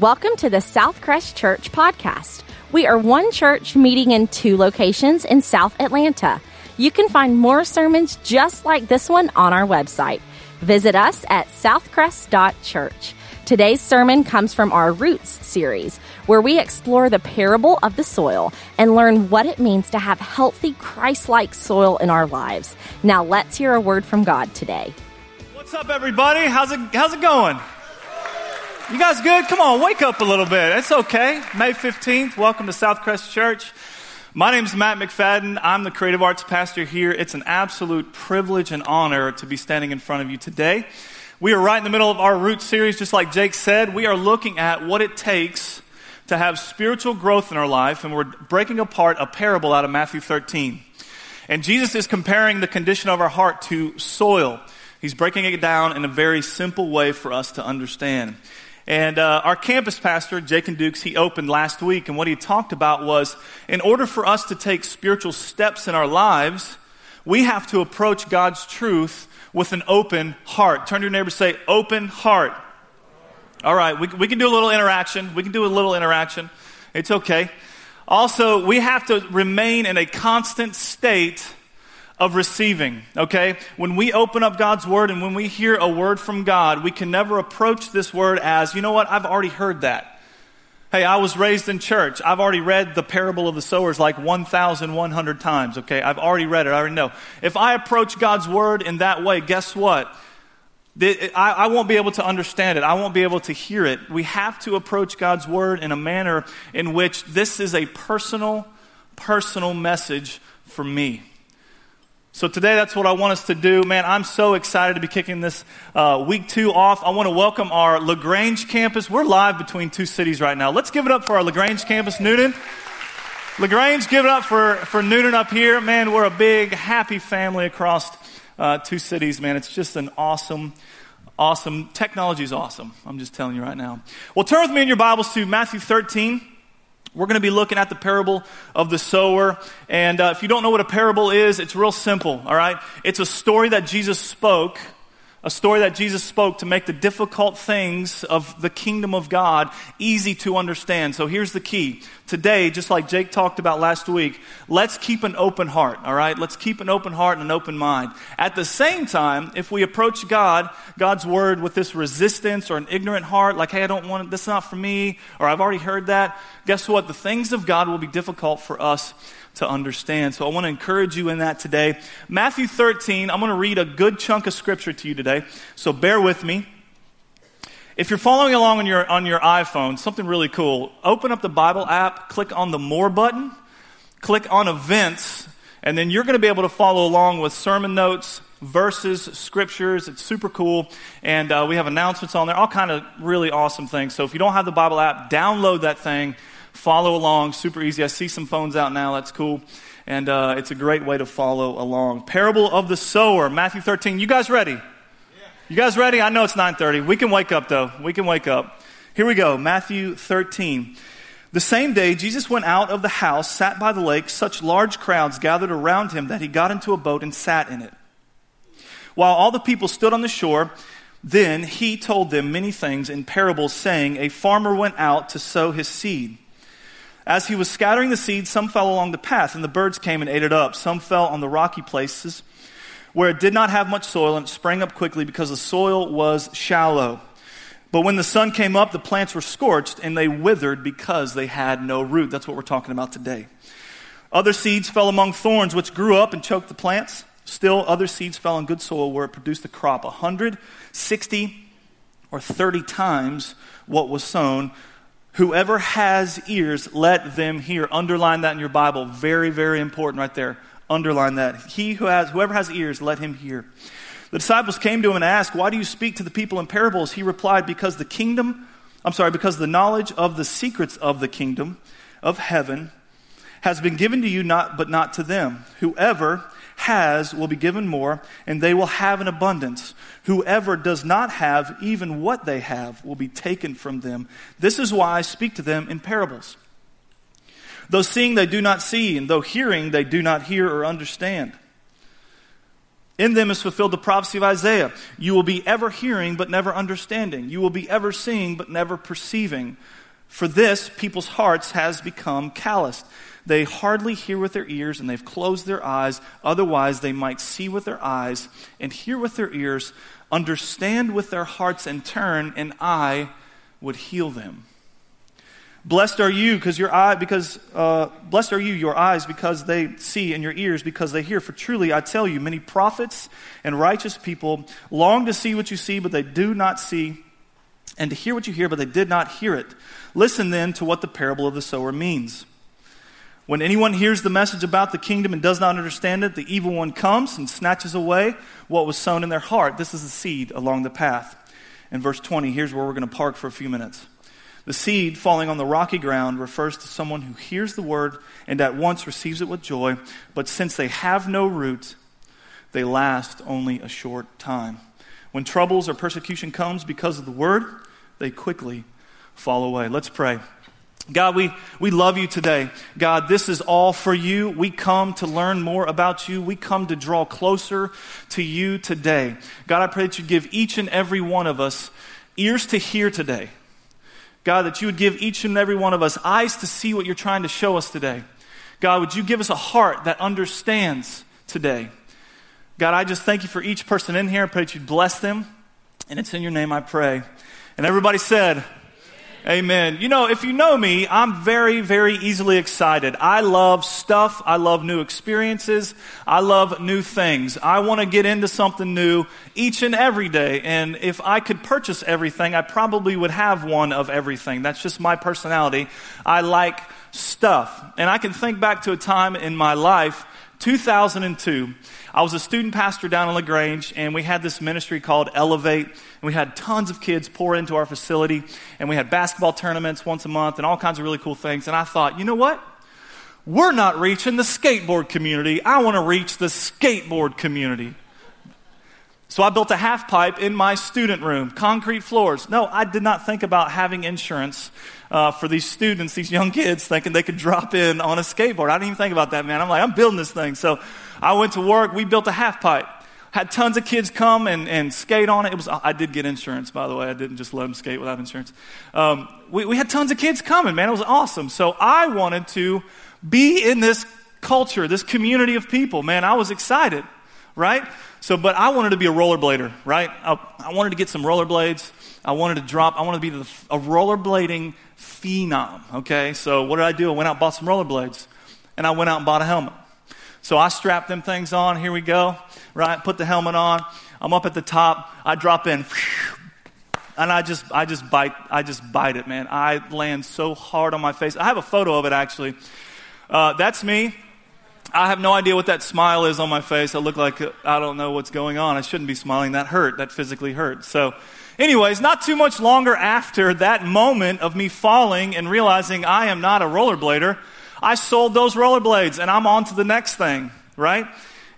Welcome to the Southcrest Church podcast. We are one church meeting in two locations in South Atlanta. You can find more sermons just like this one on our website. Visit us at southcrest.church. Today's sermon comes from our Roots series, where we explore the parable of the soil and learn what it means to have healthy, Christ like soil in our lives. Now, let's hear a word from God today. What's up, everybody? How's it, how's it going? You guys good? Come on, wake up a little bit. It's okay. May 15th, welcome to Southcrest Church. My name is Matt McFadden. I'm the creative arts pastor here. It's an absolute privilege and honor to be standing in front of you today. We are right in the middle of our root series, just like Jake said. We are looking at what it takes to have spiritual growth in our life, and we're breaking apart a parable out of Matthew 13. And Jesus is comparing the condition of our heart to soil. He's breaking it down in a very simple way for us to understand. And uh, our campus pastor, and Dukes, he opened last week, and what he talked about was in order for us to take spiritual steps in our lives, we have to approach God's truth with an open heart. Turn to your neighbor say, open heart. All right, we, we can do a little interaction. We can do a little interaction. It's okay. Also, we have to remain in a constant state of receiving, okay? When we open up God's word and when we hear a word from God, we can never approach this word as, you know what, I've already heard that. Hey, I was raised in church. I've already read the parable of the sowers like 1,100 times, okay? I've already read it. I already know. If I approach God's word in that way, guess what? I won't be able to understand it. I won't be able to hear it. We have to approach God's word in a manner in which this is a personal, personal message for me. So today, that's what I want us to do. Man, I'm so excited to be kicking this uh, week two off. I want to welcome our LaGrange campus. We're live between two cities right now. Let's give it up for our LaGrange campus, Newnan. LaGrange, give it up for, for Newnan up here. Man, we're a big, happy family across uh, two cities, man. It's just an awesome, awesome, technology is awesome. I'm just telling you right now. Well, turn with me in your Bibles to Matthew 13. We're going to be looking at the parable of the sower. And uh, if you don't know what a parable is, it's real simple, all right? It's a story that Jesus spoke a story that Jesus spoke to make the difficult things of the kingdom of God easy to understand. So here's the key. Today, just like Jake talked about last week, let's keep an open heart, all right? Let's keep an open heart and an open mind. At the same time, if we approach God, God's word with this resistance or an ignorant heart, like, hey, I don't want it, that's not for me, or I've already heard that, guess what? The things of God will be difficult for us to understand. So I want to encourage you in that today. Matthew 13, I'm going to read a good chunk of scripture to you today. So bear with me. If you're following along on your, on your iPhone, something really cool, open up the Bible app, click on the More button, click on Events, and then you're going to be able to follow along with sermon notes, verses, scriptures. It's super cool. And uh, we have announcements on there, all kind of really awesome things. So if you don't have the Bible app, download that thing follow along. Super easy. I see some phones out now. That's cool. And uh, it's a great way to follow along. Parable of the sower, Matthew 13. You guys ready? You guys ready? I know it's 9:30. We can wake up though. We can wake up. Here we go. Matthew 13. The same day, Jesus went out of the house, sat by the lake. Such large crowds gathered around him that he got into a boat and sat in it. While all the people stood on the shore, then he told them many things in parables, saying, A farmer went out to sow his seed. As he was scattering the seed, some fell along the path, and the birds came and ate it up. Some fell on the rocky places where it did not have much soil, and it sprang up quickly because the soil was shallow. But when the sun came up, the plants were scorched, and they withered because they had no root. That's what we're talking about today. Other seeds fell among thorns, which grew up and choked the plants. Still, other seeds fell on good soil where it produced a crop 160 or 30 times what was sown. Whoever has ears, let them hear. Underline that in your Bible. Very, very important right there. Underline that. He who has, whoever has ears, let him hear. The disciples came to him and asked, Why do you speak to the people in parables? He replied, Because the kingdom, I'm sorry, because the knowledge of the secrets of the kingdom of heaven has been given to you, not, but not to them. Whoever has will be given more, and they will have an abundance. Whoever does not have, even what they have, will be taken from them. This is why I speak to them in parables. Though seeing, they do not see, and though hearing, they do not hear or understand. In them is fulfilled the prophecy of Isaiah. You will be ever hearing, but never understanding. You will be ever seeing, but never perceiving. For this, people's hearts has become calloused. They hardly hear with their ears, and they've closed their eyes. Otherwise, they might see with their eyes, and hear with their ears, understand with their hearts, and turn, and I would heal them. Blessed are you because your eye because uh, blessed are you your eyes because they see and your ears because they hear. For truly I tell you, many prophets and righteous people long to see what you see, but they do not see, and to hear what you hear, but they did not hear it. Listen then to what the parable of the sower means. When anyone hears the message about the kingdom and does not understand it, the evil one comes and snatches away what was sown in their heart. This is the seed along the path. In verse 20, here's where we're going to park for a few minutes. The seed falling on the rocky ground refers to someone who hears the word and at once receives it with joy, but since they have no root, they last only a short time. When troubles or persecution comes because of the word, they quickly fall away. Let's pray. God, we, we love you today. God, this is all for you. We come to learn more about you. We come to draw closer to you today. God, I pray that you give each and every one of us ears to hear today. God, that you would give each and every one of us eyes to see what you're trying to show us today. God, would you give us a heart that understands today? God, I just thank you for each person in here. I pray that you'd bless them. And it's in your name I pray. And everybody said, Amen. You know, if you know me, I'm very, very easily excited. I love stuff. I love new experiences. I love new things. I want to get into something new each and every day. And if I could purchase everything, I probably would have one of everything. That's just my personality. I like stuff. And I can think back to a time in my life 2002, I was a student pastor down in LaGrange, and we had this ministry called Elevate. And we had tons of kids pour into our facility, and we had basketball tournaments once a month and all kinds of really cool things. And I thought, you know what? We're not reaching the skateboard community. I want to reach the skateboard community. So I built a half pipe in my student room, concrete floors. No, I did not think about having insurance uh, for these students, these young kids, thinking they could drop in on a skateboard. I didn't even think about that, man. I'm like, I'm building this thing. So I went to work. We built a half pipe. Had tons of kids come and, and skate on it. It was I did get insurance, by the way. I didn't just let them skate without insurance. Um, we, we had tons of kids coming, man. It was awesome. So I wanted to be in this culture, this community of people, man. I was excited, right? So, but I wanted to be a rollerblader, right? I, I wanted to get some rollerblades. I wanted to drop, I wanted to be the, a rollerblading phenom, okay? So what did I do? I went out and bought some rollerblades, and I went out and bought a helmet. So I strapped them things on. Here we go, right? Put the helmet on. I'm up at the top. I drop in, and I just, I just bite, I just bite it, man. I land so hard on my face. I have a photo of it actually. Uh, that's me. I have no idea what that smile is on my face. I look like I don't know what's going on. I shouldn't be smiling. That hurt. That physically hurt. So Anyways, not too much longer after that moment of me falling and realizing I am not a rollerblader, I sold those rollerblades and I'm on to the next thing, right?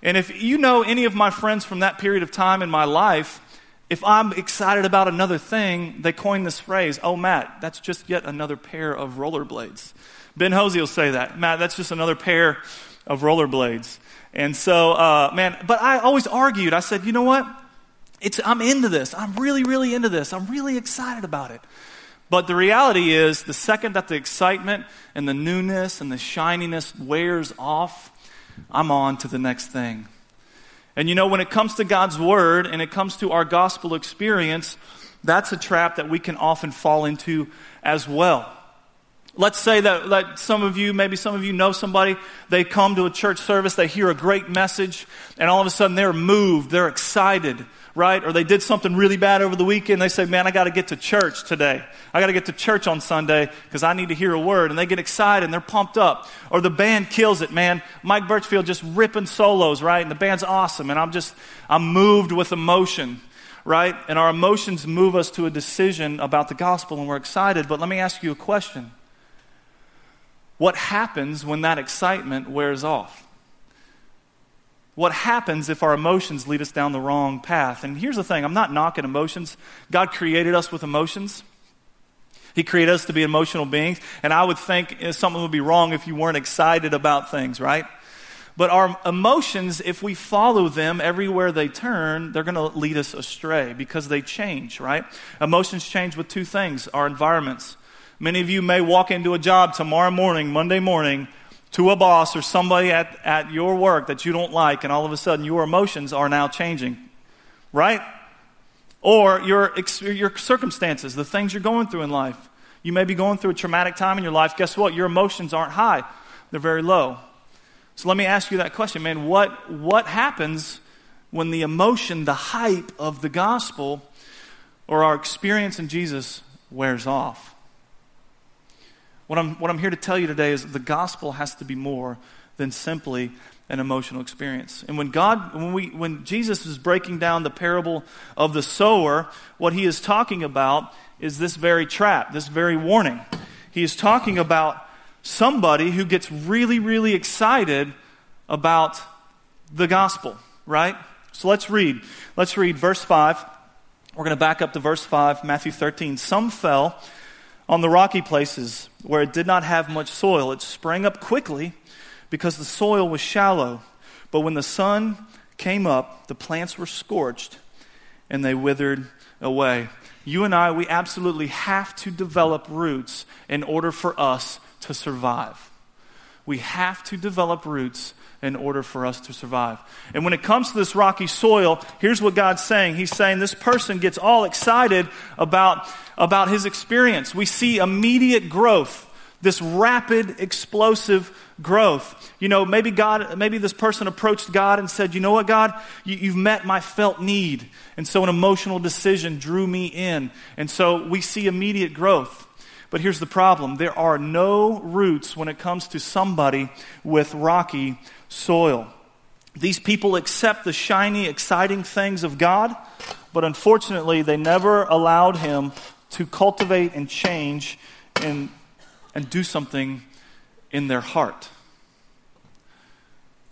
And if you know any of my friends from that period of time in my life, if I'm excited about another thing, they coin this phrase, oh, Matt, that's just yet another pair of rollerblades. Ben Hosey will say that. Matt, that's just another pair of rollerblades. And so, uh, man, but I always argued. I said, you know what? It's, I'm into this. I'm really, really into this. I'm really excited about it. But the reality is, the second that the excitement and the newness and the shininess wears off, I'm on to the next thing. And you know, when it comes to God's Word and it comes to our gospel experience, that's a trap that we can often fall into as well. Let's say that, that some of you, maybe some of you know somebody, they come to a church service, they hear a great message, and all of a sudden they're moved, they're excited right? Or they did something really bad over the weekend. They say, Man, I got to get to church today. I got to get to church on Sunday because I need to hear a word. And they get excited and they're pumped up. Or the band kills it, man. Mike Birchfield just ripping solos, right? And the band's awesome. And I'm just, I'm moved with emotion, right? And our emotions move us to a decision about the gospel and we're excited. But let me ask you a question What happens when that excitement wears off? What happens if our emotions lead us down the wrong path. And here's the thing I'm not knocking emotions. God created us with emotions. He created us to be emotional beings. And I would think something would be wrong if you weren't excited about things, right? But our emotions, if we follow them everywhere they turn, they're going to lead us astray because they change, right? Emotions change with two things our environments. Many of you may walk into a job tomorrow morning, Monday morning, to a boss or somebody at, at your work that you don't like, and all of a sudden your emotions are now changing, right? Or your, your circumstances, the things you're going through in life. You may be going through a traumatic time in your life. Guess what? Your emotions aren't high, they're very low. So let me ask you that question, man. What, what happens when the emotion, the hype of the gospel, or our experience in Jesus wears off? What I'm, what I'm here to tell you today is the gospel has to be more than simply an emotional experience. And when God, when we, when Jesus is breaking down the parable of the sower, what he is talking about is this very trap, this very warning. He is talking about somebody who gets really, really excited about the gospel, right? So let's read. Let's read verse 5. We're going to back up to verse 5, Matthew 13. Some fell on the rocky places where it did not have much soil. It sprang up quickly because the soil was shallow. But when the sun came up, the plants were scorched and they withered away. You and I, we absolutely have to develop roots in order for us to survive. We have to develop roots in order for us to survive. And when it comes to this rocky soil, here's what God's saying. He's saying this person gets all excited about, about his experience. We see immediate growth, this rapid, explosive growth. You know, maybe God, maybe this person approached God and said, You know what, God, you, have met my felt need. And so an emotional decision drew me in. And so we see immediate growth. But here's the problem there are no roots when it comes to somebody with rocky soil. These people accept the shiny, exciting things of God, but unfortunately, they never allowed Him to cultivate and change and, and do something in their heart.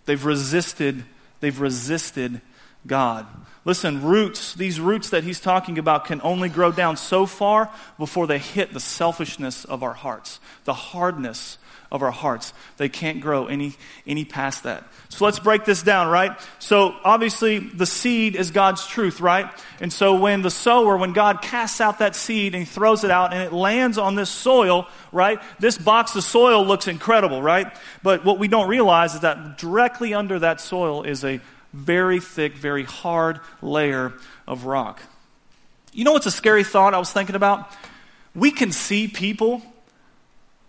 They've resisted, they've resisted God. Listen, roots, these roots that he's talking about can only grow down so far before they hit the selfishness of our hearts, the hardness of our hearts. They can't grow any, any past that. So let's break this down, right? So obviously the seed is God's truth, right? And so when the sower, when God casts out that seed and he throws it out and it lands on this soil, right? This box of soil looks incredible, right? But what we don't realize is that directly under that soil is a very thick, very hard layer of rock. You know what's a scary thought I was thinking about? We can see people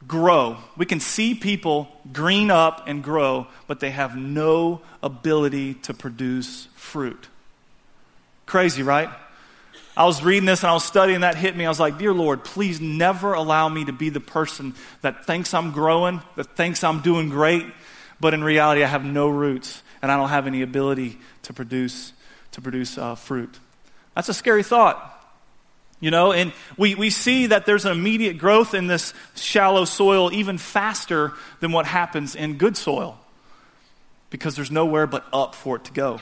grow. We can see people green up and grow, but they have no ability to produce fruit. Crazy, right? I was reading this and I was studying that hit me. I was like, Dear Lord, please never allow me to be the person that thinks I'm growing, that thinks I'm doing great, but in reality I have no roots and I don't have any ability to produce, to produce uh, fruit. That's a scary thought. You know, and we, we see that there's an immediate growth in this shallow soil even faster than what happens in good soil because there's nowhere but up for it to go.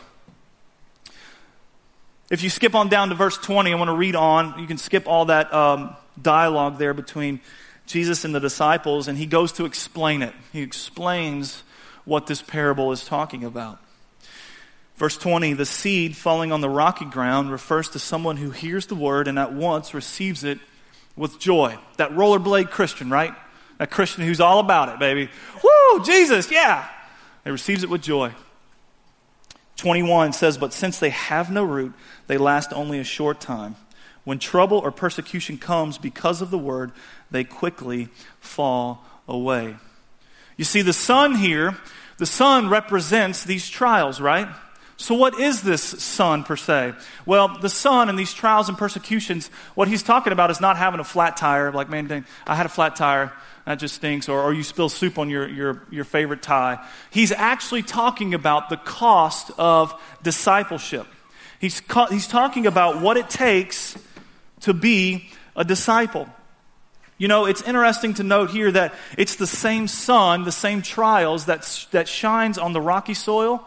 If you skip on down to verse 20, I want to read on. You can skip all that um, dialogue there between Jesus and the disciples, and he goes to explain it. He explains what this parable is talking about. Verse 20, the seed falling on the rocky ground refers to someone who hears the word and at once receives it with joy. That rollerblade Christian, right? That Christian who's all about it, baby. Woo, Jesus, yeah. He receives it with joy. 21 says, But since they have no root, they last only a short time. When trouble or persecution comes because of the word, they quickly fall away. You see, the sun here, the sun represents these trials, right? So, what is this sun per se? Well, the sun and these trials and persecutions, what he's talking about is not having a flat tire, like, man, I had a flat tire, that just stinks, or, or you spill soup on your, your, your favorite tie. He's actually talking about the cost of discipleship. He's, he's talking about what it takes to be a disciple. You know, it's interesting to note here that it's the same sun, the same trials that, that shines on the rocky soil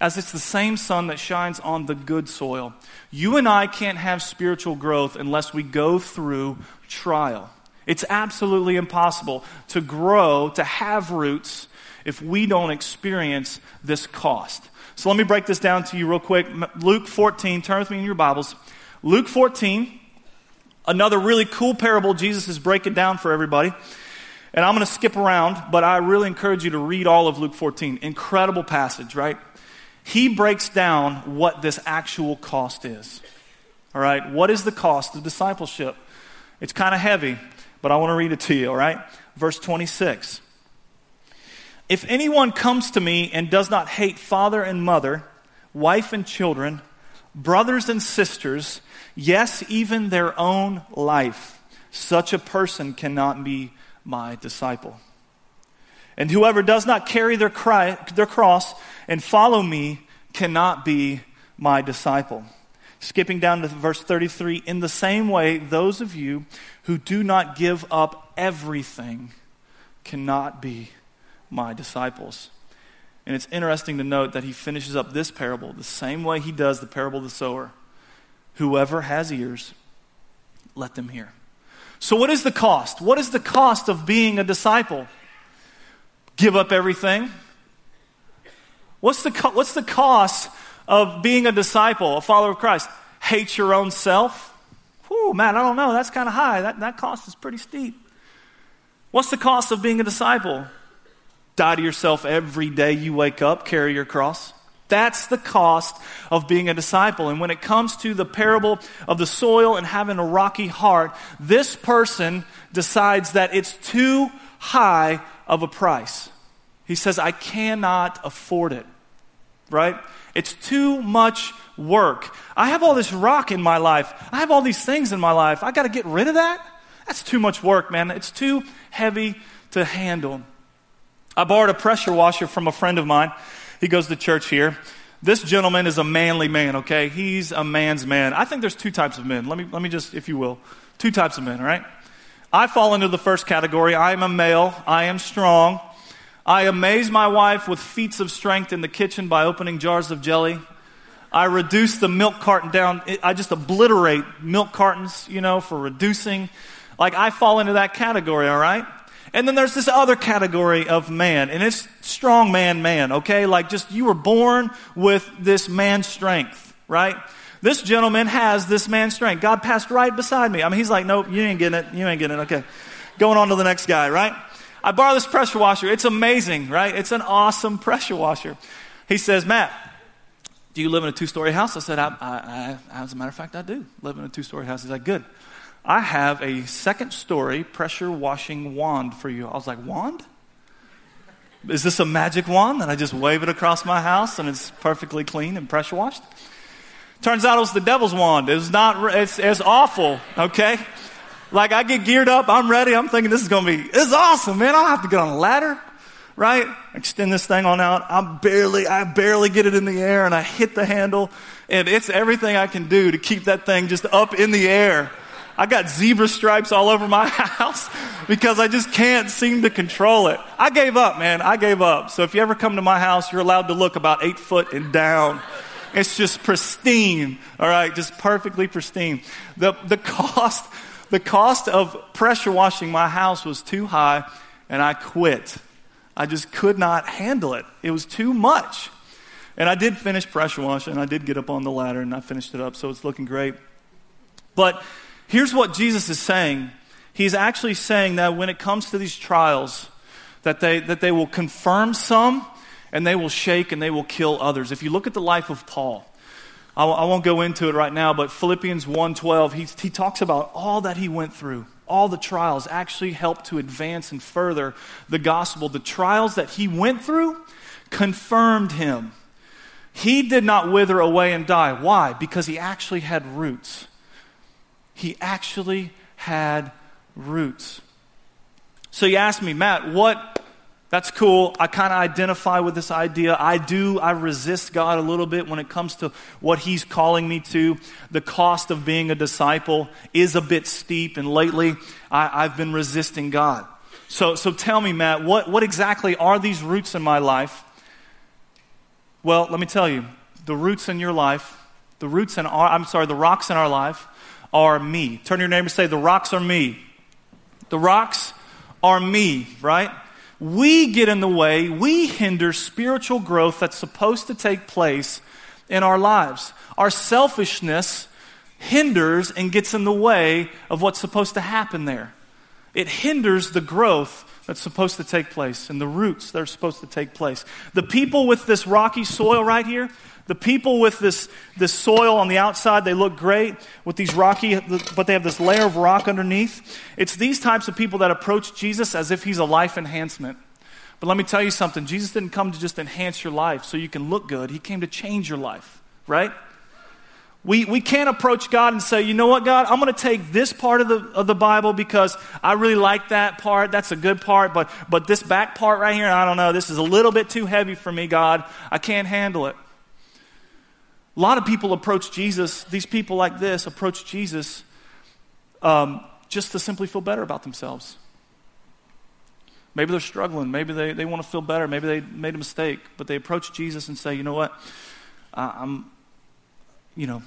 as it's the same sun that shines on the good soil. You and I can't have spiritual growth unless we go through trial. It's absolutely impossible to grow, to have roots, if we don't experience this cost. So let me break this down to you real quick. Luke 14, turn with me in your Bibles. Luke 14, another really cool parable Jesus is breaking down for everybody. And I'm going to skip around, but I really encourage you to read all of Luke 14. Incredible passage, right? He breaks down what this actual cost is. All right? What is the cost of discipleship? It's kind of heavy, but I want to read it to you, all right? Verse 26. If anyone comes to me and does not hate father and mother, wife and children, brothers and sisters, yes, even their own life, such a person cannot be my disciple. And whoever does not carry their, cry, their cross and follow me cannot be my disciple. Skipping down to verse 33, in the same way, those of you who do not give up everything cannot be my disciples. And it's interesting to note that he finishes up this parable the same way he does the parable of the sower. Whoever has ears, let them hear. So, what is the cost? What is the cost of being a disciple? Give up everything? What's the, co- what's the cost of being a disciple, a follower of Christ? Hate your own self? Whew, man, I don't know. That's kind of high. That, that cost is pretty steep. What's the cost of being a disciple? Die to yourself every day you wake up, carry your cross. That's the cost of being a disciple. And when it comes to the parable of the soil and having a rocky heart, this person decides that it's too high of a price. He says, I cannot afford it, right? It's too much work. I have all this rock in my life. I have all these things in my life. I got to get rid of that? That's too much work, man. It's too heavy to handle. I borrowed a pressure washer from a friend of mine. He goes to church here. This gentleman is a manly man, okay? He's a man's man. I think there's two types of men. Let me, let me just, if you will, two types of men, all right? I fall into the first category. I am a male. I am strong. I amaze my wife with feats of strength in the kitchen by opening jars of jelly. I reduce the milk carton down. I just obliterate milk cartons, you know, for reducing. Like, I fall into that category, all right? And then there's this other category of man, and it's strong man, man, okay? Like, just you were born with this man strength, right? This gentleman has this man's strength. God passed right beside me. I mean, he's like, nope, you ain't getting it. You ain't getting it. Okay. Going on to the next guy, right? I borrow this pressure washer. It's amazing, right? It's an awesome pressure washer. He says, Matt, do you live in a two story house? I said, I, I, I, as a matter of fact, I do live in a two story house. He's like, good. I have a second story pressure washing wand for you. I was like, wand? Is this a magic wand that I just wave it across my house and it's perfectly clean and pressure washed? Turns out it was the devil's wand. It was not, it's, it's awful, okay? Like I get geared up, I'm ready, I'm thinking this is gonna be, it's awesome, man. I don't have to get on a ladder, right? Extend this thing on out. I'm barely, I barely get it in the air and I hit the handle and it's everything I can do to keep that thing just up in the air. I got zebra stripes all over my house because I just can't seem to control it. I gave up, man. I gave up. So if you ever come to my house, you're allowed to look about eight foot and down. It's just pristine, all right, just perfectly pristine. The, the cost the cost of pressure washing my house was too high, and I quit. I just could not handle it. It was too much. And I did finish pressure washing. I did get up on the ladder and I finished it up, so it's looking great. But here's what Jesus is saying. He's actually saying that when it comes to these trials, that they, that they will confirm some and they will shake and they will kill others. If you look at the life of Paul, I, won't go into it right now, but Philippians 1.12, he, he talks about all that he went through. All the trials actually helped to advance and further the gospel. The trials that he went through confirmed him. He did not wither away and die. Why? Because he actually had roots. He actually had roots. So you ask me, Matt, what that's cool. I kind of identify with this idea. I do, I resist God a little bit when it comes to what He's calling me to. The cost of being a disciple is a bit steep, and lately I, have been resisting God. So, so tell me, Matt, what, what exactly are these roots in my life? Well, let me tell you the roots in your life, the roots in our, I'm sorry, the rocks in our life are me. Turn to your neighbor and say, The rocks are me. The rocks are me, right? We get in the way, we hinder spiritual growth that's supposed to take place in our lives. Our selfishness hinders and gets in the way of what's supposed to happen there. It hinders the growth that's supposed to take place and the roots that are supposed to take place. The people with this rocky soil right here, the people with this, this soil on the outside, they look great with these rocky, but they have this layer of rock underneath. It's these types of people that approach Jesus as if he's a life enhancement. But let me tell you something Jesus didn't come to just enhance your life so you can look good, he came to change your life, right? We, we can't approach God and say, you know what, God, I'm going to take this part of the, of the Bible because I really like that part. That's a good part. But, but this back part right here, I don't know. This is a little bit too heavy for me, God. I can't handle it. A lot of people approach Jesus, these people like this approach Jesus um, just to simply feel better about themselves. Maybe they're struggling. Maybe they, they want to feel better. Maybe they made a mistake. But they approach Jesus and say, you know what? I'm, you know,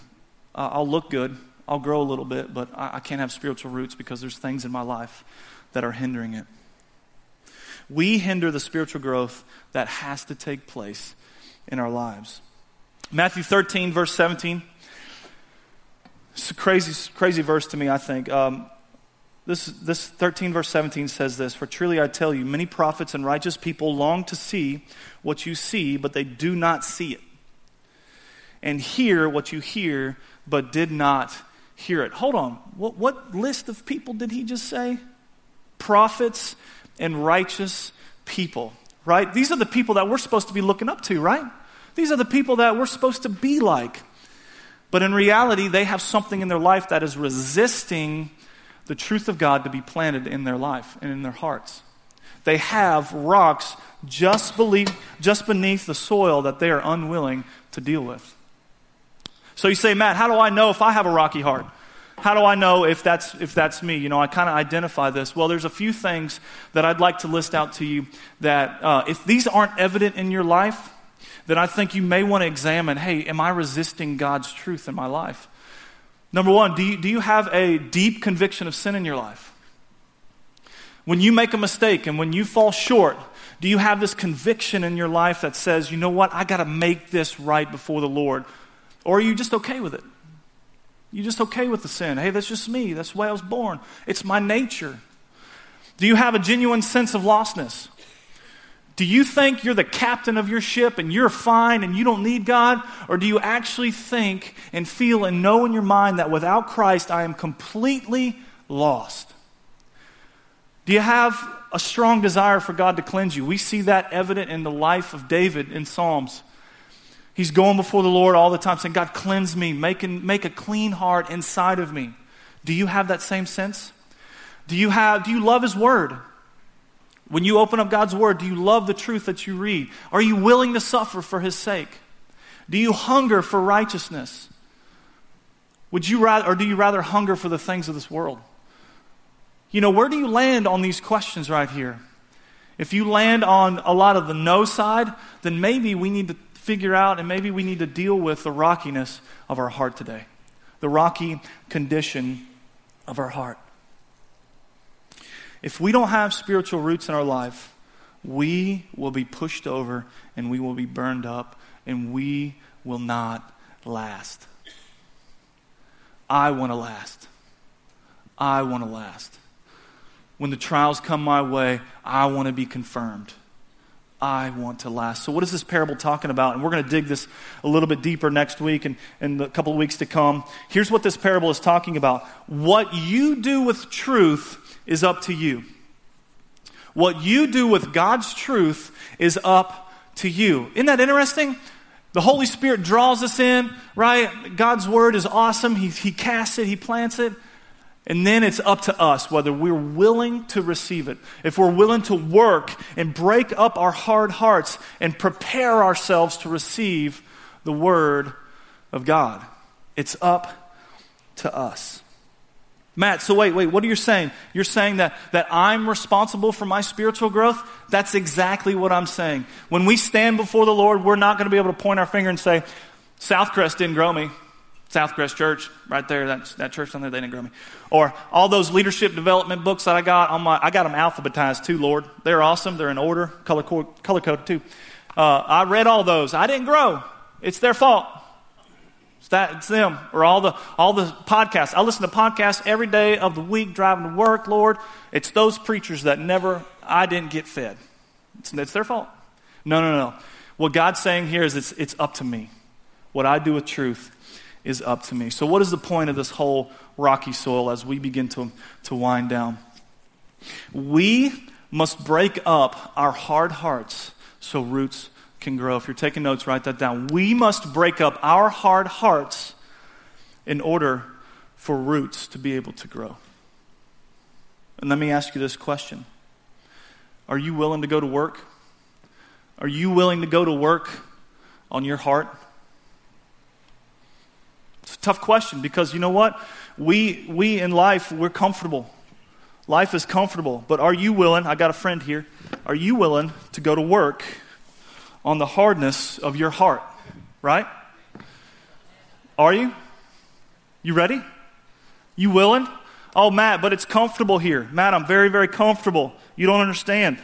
I'll look good, I'll grow a little bit, but I can't have spiritual roots because there's things in my life that are hindering it. We hinder the spiritual growth that has to take place in our lives. Matthew 13, verse 17. It's a crazy, crazy verse to me, I think. Um, this, this 13, verse 17 says this For truly I tell you, many prophets and righteous people long to see what you see, but they do not see it and hear what you hear, but did not hear it. Hold on. What, what list of people did he just say? Prophets and righteous people, right? These are the people that we're supposed to be looking up to, right? These are the people that we're supposed to be like. But in reality, they have something in their life that is resisting the truth of God to be planted in their life and in their hearts. They have rocks just, just beneath the soil that they are unwilling to deal with. So you say, Matt, how do I know if I have a rocky heart? How do I know if that's, if that's me? You know, I kind of identify this. Well, there's a few things that I'd like to list out to you that uh, if these aren't evident in your life, then I think you may want to examine hey, am I resisting God's truth in my life? Number one, do you, do you have a deep conviction of sin in your life? When you make a mistake and when you fall short, do you have this conviction in your life that says, you know what, I got to make this right before the Lord? Or are you just okay with it? You're just okay with the sin. Hey, that's just me. That's the way I was born. It's my nature. Do you have a genuine sense of lostness? Do you think you're the captain of your ship and you're fine and you don't need God? Or do you actually think and feel and know in your mind that without Christ I am completely lost? Do you have a strong desire for God to cleanse you? We see that evident in the life of David in Psalms. He's going before the Lord all the time saying, God, cleanse me, make, make a clean heart inside of me. Do you have that same sense? Do you, have, do you love His Word? When you open up God's Word, do you love the truth that you read? Are you willing to suffer for His sake? Do you hunger for righteousness? Would you rather, or do you rather hunger for the things of this world? You know, where do you land on these questions right here? If you land on a lot of the no side, then maybe we need to figure out and maybe we need to deal with the rockiness of our heart today, the rocky condition of our heart. If we don't have spiritual roots in our life, we will be pushed over and we will be burned up and we will not last. I want to last. I want to last. When the trials come my way, I want to be confirmed. I want to last. So, what is this parable talking about? And we're going to dig this a little bit deeper next week and, in a couple of weeks to come. Here's what this parable is talking about what you do with truth is up to you. What you do with God's truth is up to you. Isn't that interesting? The Holy Spirit draws us in, right? God's word is awesome. He, he casts it, He plants it. And then it's up to us whether we're willing to receive it. If we're willing to work and break up our hard hearts and prepare ourselves to receive the Word of God. It's up to us. Matt, so wait, wait, what are you saying? You're saying that, that I'm responsible for my spiritual growth? That's exactly what I'm saying. When we stand before the Lord, we're not going to be able to point our finger and say, Southcrest didn't grow me. Southcrest Church, right there, that, that church down there, they didn't grow me. Or all those leadership development books that I got on my, I got them alphabetized too, Lord. They're awesome. They're in order, color, color coded too. Uh, I read all those. I didn't grow. It's their fault. It's that, it's them. Or all the, all the podcasts. I listen to podcasts every day of the week driving to work, Lord. It's those preachers that never, I didn't get fed. It's, it's their fault. No, no, no. What God's saying here is it's, it's up to me. What I do with truth is up to me. So, what is the point of this whole rocky soil as we begin to, to wind down? We must break up our hard hearts so roots can grow. If you're taking notes, write that down. We must break up our hard hearts in order for roots to be able to grow. And let me ask you this question Are you willing to go to work? Are you willing to go to work on your heart? It's a tough question because you know what? We, we in life, we're comfortable. Life is comfortable. But are you willing? I got a friend here. Are you willing to go to work on the hardness of your heart? Right? Are you? You ready? You willing? Oh, Matt, but it's comfortable here. Matt, I'm very, very comfortable. You don't understand.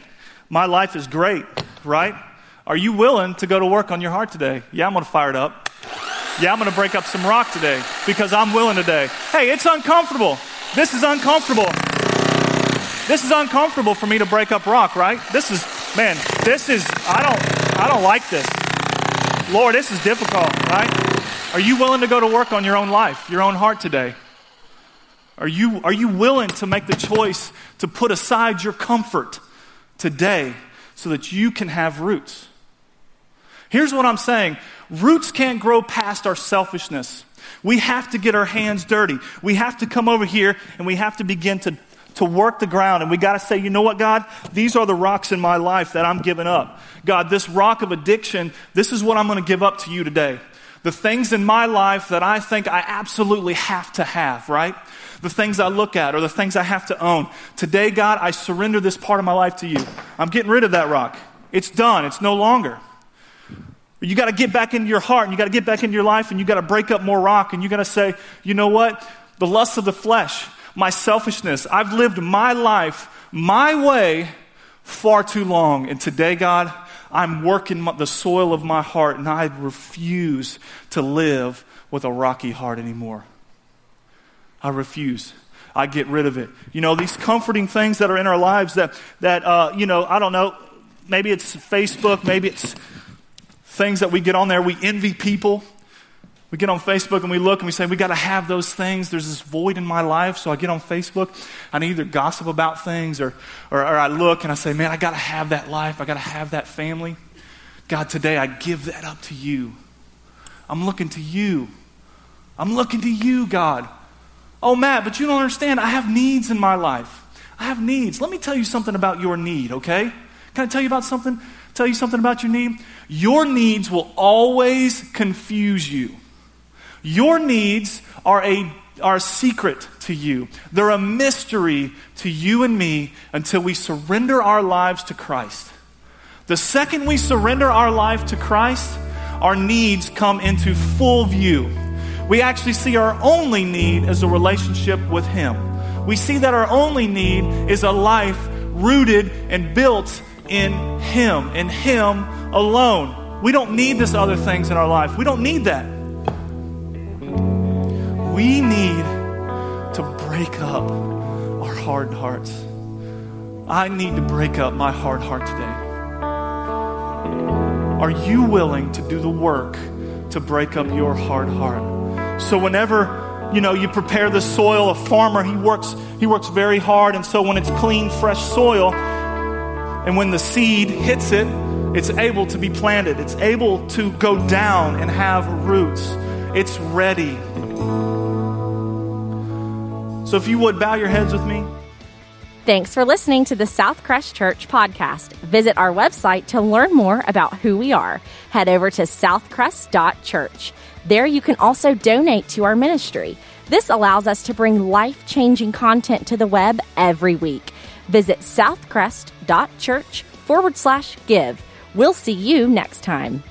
My life is great, right? Are you willing to go to work on your heart today? Yeah, I'm going to fire it up. Yeah, I'm going to break up some rock today because I'm willing today. Hey, it's uncomfortable. This is uncomfortable. This is uncomfortable for me to break up rock, right? This is, man, this is, I don't, I don't like this. Lord, this is difficult, right? Are you willing to go to work on your own life, your own heart today? Are you, are you willing to make the choice to put aside your comfort today so that you can have roots? Here's what I'm saying roots can't grow past our selfishness. We have to get our hands dirty. We have to come over here and we have to begin to, to work the ground. And we got to say, you know what, God? These are the rocks in my life that I'm giving up. God, this rock of addiction, this is what I'm going to give up to you today. The things in my life that I think I absolutely have to have, right? The things I look at or the things I have to own. Today, God, I surrender this part of my life to you. I'm getting rid of that rock. It's done. It's no longer. You got to get back into your heart and you got to get back into your life and you got to break up more rock and you got to say, you know what? The lust of the flesh, my selfishness, I've lived my life my way far too long. And today, God, I'm working the soil of my heart and I refuse to live with a rocky heart anymore. I refuse. I get rid of it. You know, these comforting things that are in our lives that, that uh, you know, I don't know, maybe it's Facebook, maybe it's things that we get on there, we envy people. We get on Facebook and we look and we say, we got to have those things. There's this void in my life. So I get on Facebook and I either gossip about things or, or, or I look and I say, man, I got to have that life. I got to have that family. God, today I give that up to you. I'm looking to you. I'm looking to you, God. Oh, Matt, but you don't understand. I have needs in my life. I have needs. Let me tell you something about your need, okay? Can I tell you about something? Tell you something about your need? Your needs will always confuse you. Your needs are a, are a secret to you, they're a mystery to you and me until we surrender our lives to Christ. The second we surrender our life to Christ, our needs come into full view. We actually see our only need as a relationship with Him. We see that our only need is a life rooted and built in Him, in Him alone. We don't need this other things in our life. We don't need that. We need to break up our hard hearts. I need to break up my hard heart today. Are you willing to do the work to break up your hard heart? So whenever you know you prepare the soil, a farmer he works he works very hard, and so when it's clean, fresh soil, and when the seed hits it, it's able to be planted. It's able to go down and have roots. It's ready. So if you would bow your heads with me. Thanks for listening to the Southcrest Church podcast. Visit our website to learn more about who we are. Head over to southcrest.church. There you can also donate to our ministry. This allows us to bring life changing content to the web every week. Visit southcrest.church forward slash give. We'll see you next time.